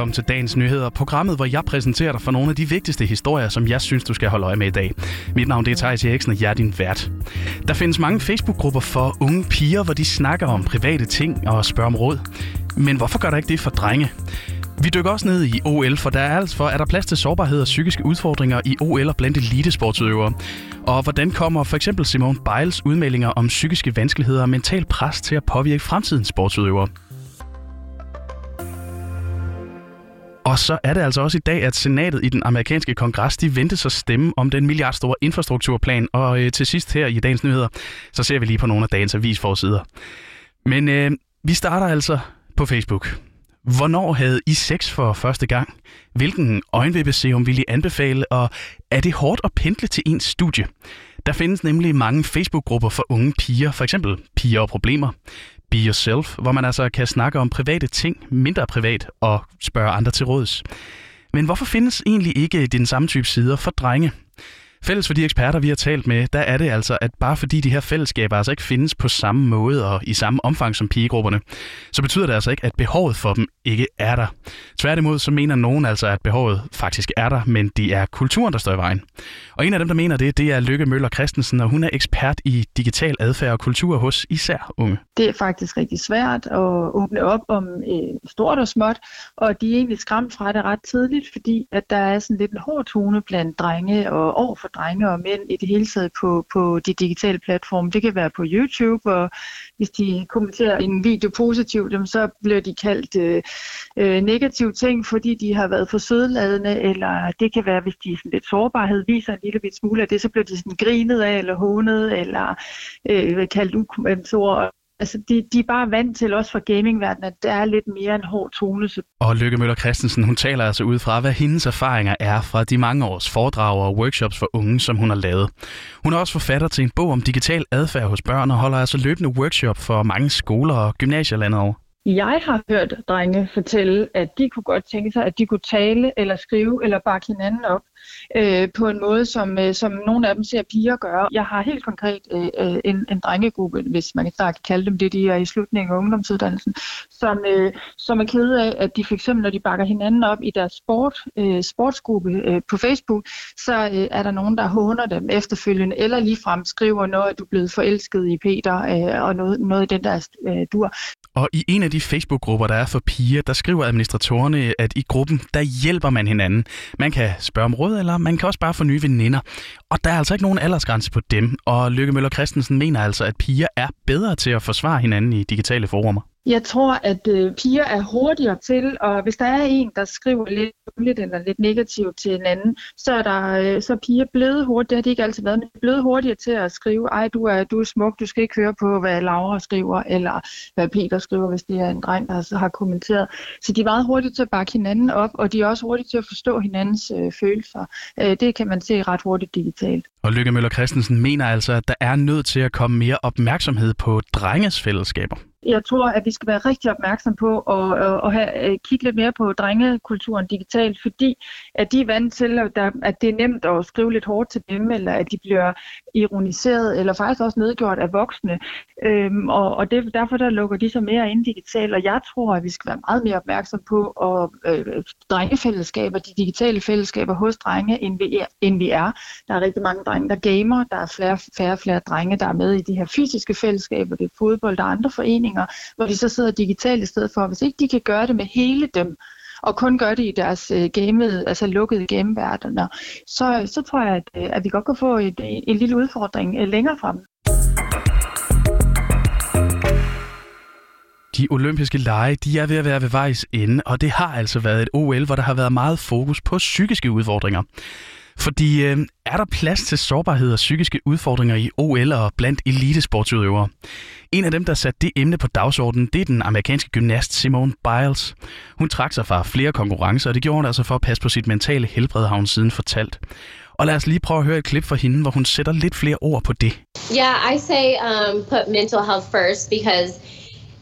velkommen til dagens nyheder, programmet, hvor jeg præsenterer dig for nogle af de vigtigste historier, som jeg synes, du skal holde øje med i dag. Mit navn det er Thijs Eriksen, og jeg er din vært. Der findes mange Facebook-grupper for unge piger, hvor de snakker om private ting og spørger om råd. Men hvorfor gør der ikke det for drenge? Vi dykker også ned i OL, for der er altså for, er der plads til sårbarhed og psykiske udfordringer i OL og blandt elitesportsudøvere. Og hvordan kommer for eksempel Simone Biles udmeldinger om psykiske vanskeligheder og mental pres til at påvirke fremtidens sportsudøvere? Og så er det altså også i dag, at senatet i den amerikanske kongres, de ventes sig stemme om den milliardstore infrastrukturplan. Og øh, til sidst her i dagens nyheder, så ser vi lige på nogle af dagens avisforsider. Men øh, vi starter altså på Facebook. Hvornår havde I sex for første gang? Hvilken øjenvippeserum vil I anbefale? Og er det hårdt at pendle til ens studie? Der findes nemlig mange Facebook-grupper for unge piger, for eksempel Piger og Problemer, Be Yourself, hvor man altså kan snakke om private ting, mindre privat, og spørge andre til råds. Men hvorfor findes egentlig ikke den samme type sider for drenge? Fælles for de eksperter, vi har talt med, der er det altså, at bare fordi de her fællesskaber altså ikke findes på samme måde og i samme omfang som pigegrupperne, så betyder det altså ikke, at behovet for dem ikke er der. Tværtimod så mener nogen altså, at behovet faktisk er der, men det er kulturen, der står i vejen. Og en af dem, der mener det, det er Lykke Møller Christensen, og hun er ekspert i digital adfærd og kultur hos især unge. Det er faktisk rigtig svært at åbne op om øh, stort og småt, og de er egentlig skræmt fra det ret tidligt, fordi at der er sådan lidt en hård tone blandt drenge og over for drenge og mænd i det hele taget på, på de digitale platforme. Det kan være på YouTube, og hvis de kommenterer en video positivt, så bliver de kaldt øh, øh, negative ting, fordi de har været for sødladende, eller det kan være, hvis de sådan lidt sårbarhed viser en lille bit smule af det, så bliver de sådan grinet af, eller hånet, eller øh, kaldt ukommentarer. Altså, de, de er bare vant til, også fra gamingverdenen, at der er lidt mere en hård tone. Og Lykke Møller Christensen, hun taler altså ud fra, hvad hendes erfaringer er fra de mange års foredrag og workshops for unge, som hun har lavet. Hun er også forfatter til en bog om digital adfærd hos børn og holder altså løbende workshop for mange skoler og gymnasier landet over. Jeg har hørt drenge fortælle, at de kunne godt tænke sig, at de kunne tale eller skrive eller bakke hinanden op øh, på en måde, som, øh, som nogle af dem ser piger gøre. Jeg har helt konkret øh, øh en, en drengegruppe, hvis man kan kalde dem det, de er i slutningen af ungdomsuddannelsen, som, øh, som er kede af, at de for eksempel, når de bakker hinanden op i deres sport, øh, sportsgruppe øh, på Facebook, så øh, er der nogen, der håner dem efterfølgende, eller ligefrem skriver noget, at du er blevet forelsket i Peter, øh, og noget, noget i den der øh, dur. Og i en af de Facebook-grupper, der er for piger, der skriver administratorerne, at i gruppen, der hjælper man hinanden. Man kan spørge om råd, eller man kan også bare få nye veninder. Og der er altså ikke nogen aldersgrænse på dem, og Lykke Møller Christensen mener altså, at piger er bedre til at forsvare hinanden i digitale forumer. Jeg tror, at øh, piger er hurtigere til, og hvis der er en, der skriver lidt lidt eller lidt negativt til en anden, så er, der, øh, så er piger blevet hurtigt, det har de ikke altid været, men blevet hurtigere til at skrive, ej, du er, du er smuk, du skal ikke høre på, hvad Laura skriver, eller hvad Peter skriver, hvis det er en dreng, der har kommenteret. Så de er meget hurtige til at bakke hinanden op, og de er også hurtige til at forstå hinandens øh, følelser. Øh, det kan man se ret hurtigt digitalt. Og Lykke Møller Christensen mener altså, at der er nødt til at komme mere opmærksomhed på drenges fællesskaber. Jeg tror, at vi skal være rigtig opmærksom på at, at, at have, øh, kigge lidt mere på drengekulturen digitalt, fordi at de er vant til, at, der, at det er nemt at skrive lidt hårdt til dem, eller at de bliver ironiseret, eller faktisk også nedgjort af voksne. Øhm, og og det, derfor der lukker de sig mere ind digitalt, og jeg tror, at vi skal være meget mere opmærksom på at, øh, drengefællesskaber, de digitale fællesskaber hos drenge, end vi, er, end vi er. Der er rigtig mange drenge, der gamer, der er flere, færre flere drenge, der er med i de her fysiske fællesskaber, det er fodbold, der er andre foreninger, hvor de så sidder digitalt i stedet for. Hvis ikke de kan gøre det med hele dem, og kun gør det i deres øh, game, altså lukkede gameverdener, så, så tror jeg, at, øh, at vi godt kan få et, en lille udfordring øh, længere frem. De olympiske lege, de er ved at være ved vejs ende, og det har altså været et OL, hvor der har været meget fokus på psykiske udfordringer. Fordi øh, er der plads til sårbarhed og psykiske udfordringer i OL og blandt elitesportsudøvere? En af dem, der satte det emne på dagsordenen, det er den amerikanske gymnast Simone Biles. Hun trak sig fra flere konkurrencer, og det gjorde hun altså for at passe på sit mentale helbred, har hun siden fortalt. Og lad os lige prøve at høre et klip fra hende, hvor hun sætter lidt flere ord på det. Yeah, I say um, put mental health first because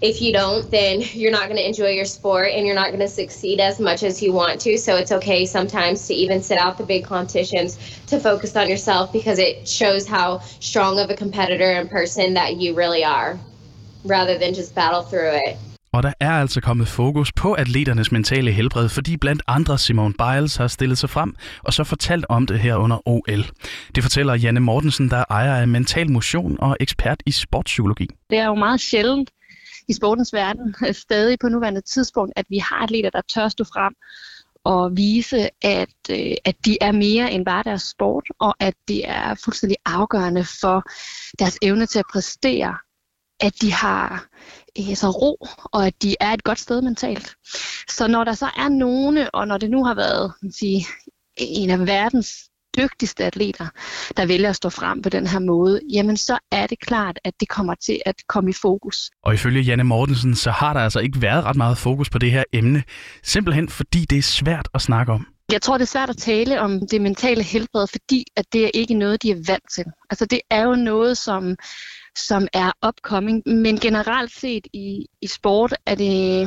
if you don't, then you're not going to enjoy your sport and you're not going to succeed as much as you want to. So it's okay sometimes to even sit out the big competitions to focus on yourself because it shows how strong of a competitor and person that you really are rather than just battle through it. Og der er altså kommet fokus på atleternes mentale helbred, fordi blandt andre Simone Biles har stillet sig frem og så fortalt om det her under OL. Det fortæller Janne Mortensen, der ejer af Mental Motion og ekspert i sportspsykologi. Det er jo meget sjældent i sportens verden, øh, stadig på nuværende tidspunkt, at vi har atleter, der tør stå frem og vise, at, øh, at de er mere end bare deres sport, og at det er fuldstændig afgørende for deres evne til at præstere, at de har øh, så ro, og at de er et godt sted mentalt. Så når der så er nogle, og når det nu har været sige, en af verdens dygtigste atleter, der vælger at stå frem på den her måde, jamen så er det klart, at det kommer til at komme i fokus. Og ifølge Janne Mortensen, så har der altså ikke været ret meget fokus på det her emne, simpelthen fordi det er svært at snakke om. Jeg tror, det er svært at tale om det mentale helbred, fordi at det er ikke noget, de er vant til. Altså det er jo noget, som som er upcoming. Men generelt set i, i sport er det,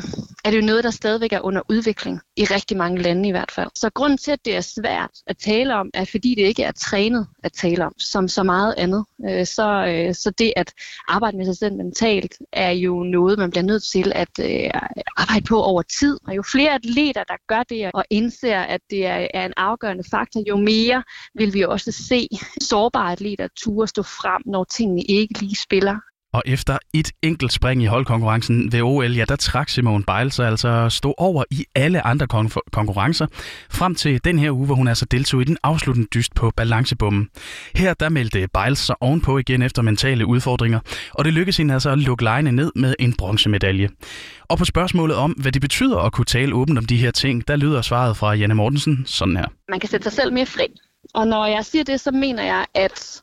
er det jo noget, der stadigvæk er under udvikling i rigtig mange lande i hvert fald. Så grunden til, at det er svært at tale om, er fordi det ikke er trænet at tale om, som så meget andet. Øh, så, øh, så det at arbejde med sig selv mentalt er jo noget, man bliver nødt til at øh, arbejde på over tid. Og jo flere atleter, der gør det og indser, at det er, er en afgørende faktor, jo mere vil vi også se sårbare atleter ture stå frem, når tingene ikke lige spiller. Og efter et enkelt spring i holdkonkurrencen ved OL, ja, der trak Simone Biles altså stå over i alle andre kon- konkurrencer, frem til den her uge, hvor hun altså deltog i den afsluttende dyst på balancebommen. Her der meldte Biles sig ovenpå igen efter mentale udfordringer, og det lykkedes hende altså at lukke lejene ned med en bronzemedalje. Og på spørgsmålet om, hvad det betyder at kunne tale åbent om de her ting, der lyder svaret fra Janne Mortensen sådan her. Man kan sætte sig selv mere fri. Og når jeg siger det, så mener jeg, at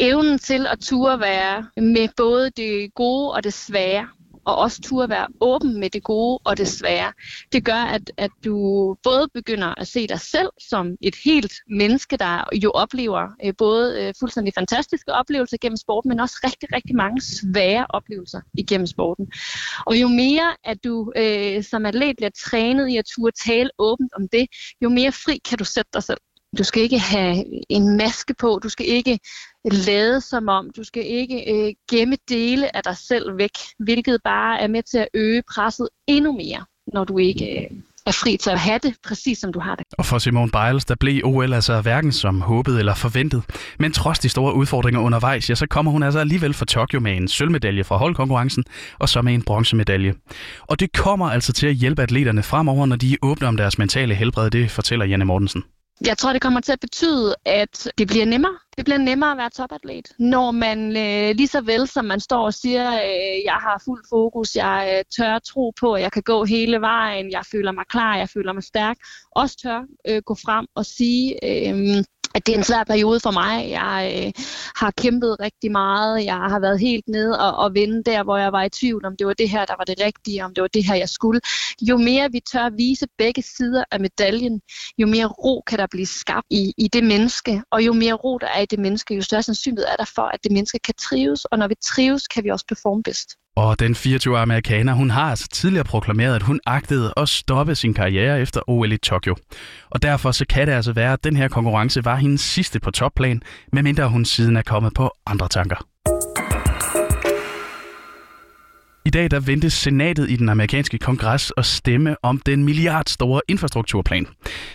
evnen til at turde være med både det gode og det svære, og også turde være åben med det gode og det svære. Det gør, at, at du både begynder at se dig selv som et helt menneske, der jo oplever øh, både øh, fuldstændig fantastiske oplevelser gennem sporten, men også rigtig, rigtig mange svære oplevelser igennem sporten. Og jo mere, at du øh, som atlet bliver trænet i at turde tale åbent om det, jo mere fri kan du sætte dig selv. Du skal ikke have en maske på, du skal ikke lade som om, du skal ikke øh, gemme dele af dig selv væk, hvilket bare er med til at øge presset endnu mere, når du ikke øh, er fri til at have det, præcis som du har det. Og for Simone Biles, der blev OL altså hverken som håbet eller forventet. Men trods de store udfordringer undervejs, ja, så kommer hun altså alligevel fra Tokyo med en sølvmedalje fra holdkonkurrencen, og så med en bronzemedalje. Og det kommer altså til at hjælpe atleterne fremover, når de åbner om deres mentale helbred, det fortæller Janne Mortensen. Jeg tror, det kommer til at betyde, at det bliver nemmere. Det bliver nemmere at være topatlet, når man øh, lige så vel som man står og siger, øh, jeg har fuld fokus, jeg øh, tør tro på, at jeg kan gå hele vejen, jeg føler mig klar, jeg føler mig stærk, også tør øh, gå frem og sige, øh, at det er en svær periode for mig. Jeg øh, har kæmpet rigtig meget. Jeg har været helt nede og, og vende der, hvor jeg var i tvivl, om det var det her, der var det rigtige, om det var det her, jeg skulle. Jo mere vi tør vise begge sider af medaljen, jo mere ro kan der blive skabt i, i det menneske. Og jo mere ro der er i det menneske, jo større sandsynlighed er der for, at det menneske kan trives. Og når vi trives, kan vi også performe bedst. Og den 24-årige amerikaner, hun har altså tidligere proklameret, at hun agtede at stoppe sin karriere efter OL i Tokyo. Og derfor så kan det altså være, at den her konkurrence var hendes sidste på topplan, medmindre hun siden er kommet på andre tanker. I dag der ventes senatet i den amerikanske kongres at stemme om den milliardstore infrastrukturplan.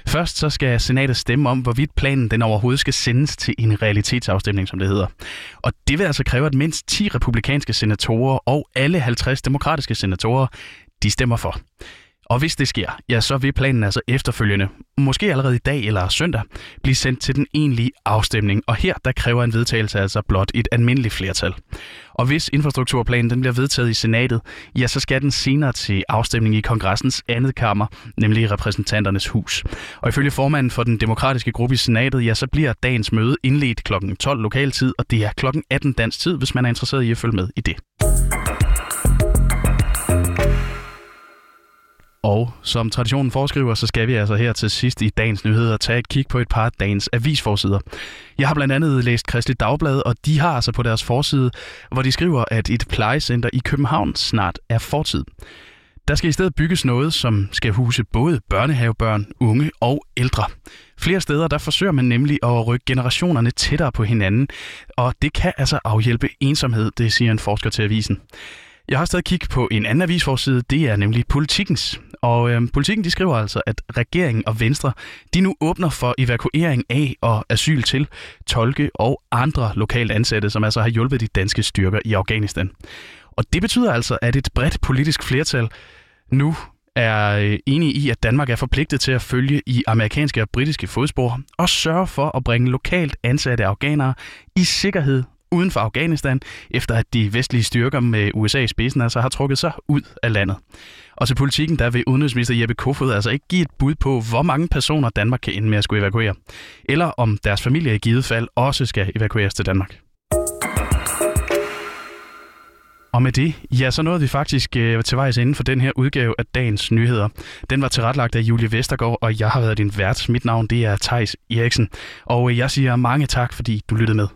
Først så skal senatet stemme om, hvorvidt planen den overhovedet skal sendes til en realitetsafstemning, som det hedder. Og det vil altså kræve, at mindst 10 republikanske senatorer og alle 50 demokratiske senatorer, de stemmer for. Og hvis det sker, ja, så vil planen altså efterfølgende, måske allerede i dag eller søndag, blive sendt til den egentlige afstemning. Og her der kræver en vedtagelse altså blot et almindeligt flertal. Og hvis infrastrukturplanen den bliver vedtaget i senatet, ja, så skal den senere til afstemning i kongressens andet kammer, nemlig repræsentanternes hus. Og ifølge formanden for den demokratiske gruppe i senatet, ja, så bliver dagens møde indledt kl. 12 lokaltid, og det er kl. 18 dansk tid, hvis man er interesseret i at følge med i det. Og som traditionen foreskriver, så skal vi altså her til sidst i dagens nyheder tage et kig på et par af dagens avisforsider. Jeg har blandt andet læst Kristelig Dagblad, og de har altså på deres forside, hvor de skriver, at et plejecenter i København snart er fortid. Der skal i stedet bygges noget, som skal huse både børnehavebørn, unge og ældre. Flere steder der forsøger man nemlig at rykke generationerne tættere på hinanden, og det kan altså afhjælpe ensomhed, det siger en forsker til avisen. Jeg har stadig kigget på en anden avisforside, det er nemlig Politikens. Og øh, Politikken de skriver altså, at regeringen og Venstre, de nu åbner for evakuering af og asyl til tolke og andre lokalt ansatte, som altså har hjulpet de danske styrker i Afghanistan. Og det betyder altså, at et bredt politisk flertal nu er øh, enige i, at Danmark er forpligtet til at følge i amerikanske og britiske fodspor og sørge for at bringe lokalt ansatte afghanere i sikkerhed uden for Afghanistan, efter at de vestlige styrker med USA i spidsen altså har trukket sig ud af landet. Og til politikken, der vil udenrigsminister Jeppe Kofod altså ikke give et bud på, hvor mange personer Danmark kan ende med at skulle evakuere, eller om deres familie i givet fald også skal evakueres til Danmark. Og med det, ja, så nåede vi faktisk øh, til vejs inden for den her udgave af dagens nyheder. Den var tilrettelagt af Julie Vestergaard, og jeg har været din vært. Mit navn det er Tejs Eriksen. Og øh, jeg siger mange tak, fordi du lyttede med.